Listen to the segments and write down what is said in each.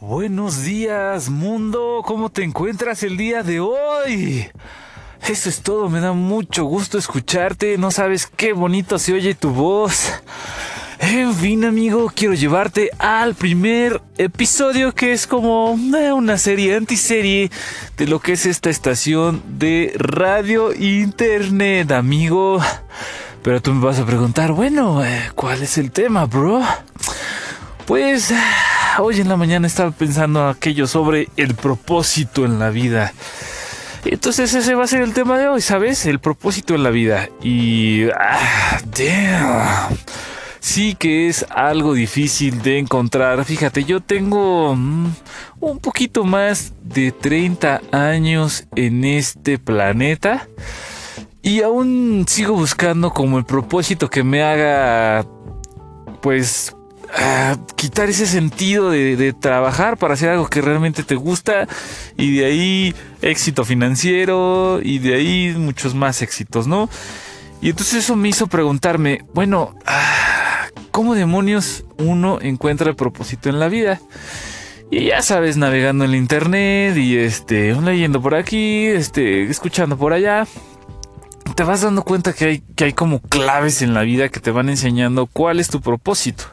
Buenos días, mundo. ¿Cómo te encuentras el día de hoy? Eso es todo, me da mucho gusto escucharte. No sabes qué bonito se oye tu voz. En fin, amigo, quiero llevarte al primer episodio que es como eh, una serie antiserie de lo que es esta estación de radio internet, amigo. Pero tú me vas a preguntar, bueno, eh, ¿cuál es el tema, bro? Pues hoy en la mañana estaba pensando aquello sobre el propósito en la vida. Entonces ese va a ser el tema de hoy, ¿sabes? El propósito en la vida. Y... Ah, sí que es algo difícil de encontrar. Fíjate, yo tengo mm, un poquito más de 30 años en este planeta y aún sigo buscando como el propósito que me haga pues quitar ese sentido de, trabajar para hacer algo que realmente te gusta y de ahí éxito financiero y de ahí muchos más éxitos, ¿no? Y entonces eso me hizo preguntarme, bueno, ah, ¿Cómo demonios uno encuentra el propósito en la vida? Y ya sabes, navegando en el internet y este, leyendo por aquí, este, escuchando por allá, te vas dando cuenta que hay, que hay como claves en la vida que te van enseñando cuál es tu propósito.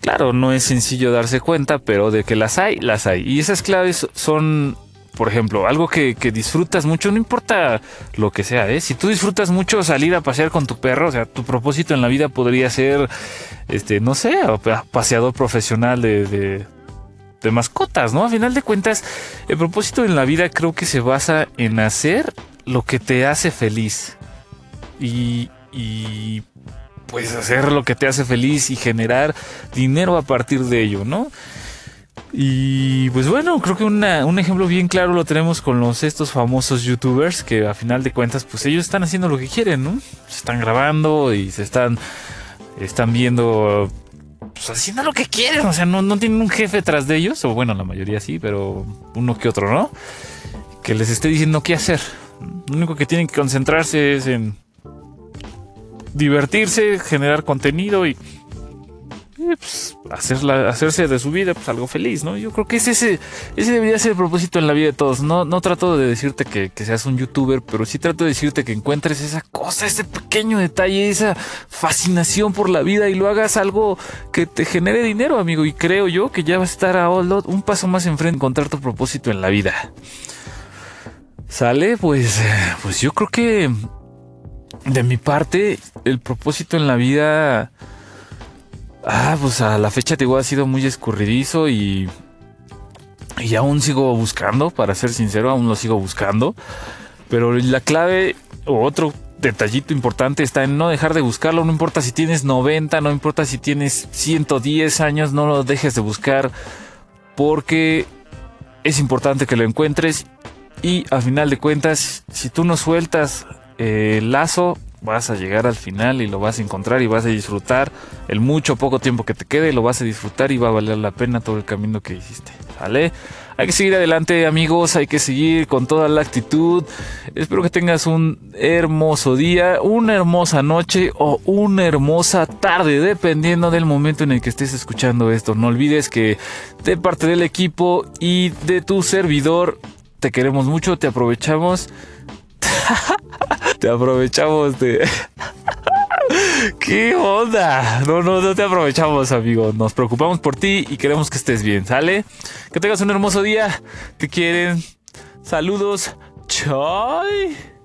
Claro, no es sencillo darse cuenta, pero de que las hay, las hay. Y esas claves son por ejemplo, algo que, disfrutas mucho, no importa lo que sea, ¿eh? si tú disfrutas mucho salir a pasear con tu perro, o sea, tu propósito en la vida podría ser, este, no sé, paseador profesional de, de, mascotas, ¿no? A final de cuentas, el propósito en la vida creo que se basa en hacer lo que te hace feliz. Y, y pues hacer lo que te hace feliz y generar dinero a partir de ello, ¿no? Y pues bueno, creo que un ejemplo bien claro lo tenemos con estos famosos youtubers que a final de cuentas pues ellos están haciendo lo que quieren, ¿no? Se están grabando y se están, están viendo, pues haciendo lo que quieren, o sea, no, no tienen un jefe tras de ellos, o bueno, la mayoría sí, pero uno que otro, ¿no? Que les esté diciendo qué hacer. Lo único que tienen que concentrarse es en divertirse, generar contenido y pues, hacerse de su vida pues, algo feliz, ¿no? Yo creo que ese, ese debería ser el propósito en la vida de todos. No, no trato de decirte que, seas un youtuber, pero sí trato de decirte que encuentres esa cosa, ese pequeño detalle, esa fascinación por la vida y lo hagas algo que te genere dinero, amigo. Y creo yo que ya vas a estar a un paso más enfrente encontrar tu propósito en la vida. ¿Sale? Pues, pues yo creo que de mi parte, el propósito en la vida Ah, pues a la fecha te digo, ha sido muy escurridizo y. Y aún sigo buscando, para ser sincero, aún lo sigo buscando. Pero la clave, o otro detallito importante, está en no dejar de buscarlo. No importa si tienes 90, no importa si tienes 110 años, no lo dejes de buscar. Porque es importante que lo encuentres. Y a final de cuentas, si tú no sueltas el lazo, vas a llegar al final y lo vas a encontrar y vas a disfrutar el mucho poco tiempo que te quede, lo vas a disfrutar y va a valer la pena todo el camino que hiciste. ¿Vale? Hay que seguir adelante amigos, hay que seguir con toda la actitud. Espero que tengas un hermoso día, una hermosa noche o una hermosa tarde, dependiendo del momento en el que estés escuchando esto. No olvides que de parte del equipo y de tu servidor, te queremos mucho, te aprovechamos. te aprovechamos de... ¿Qué onda? No, no, no te aprovechamos, amigo. Nos preocupamos por ti y queremos que estés bien, ¿sale? Que tengas un hermoso día. Te quieren. Saludos. Chai.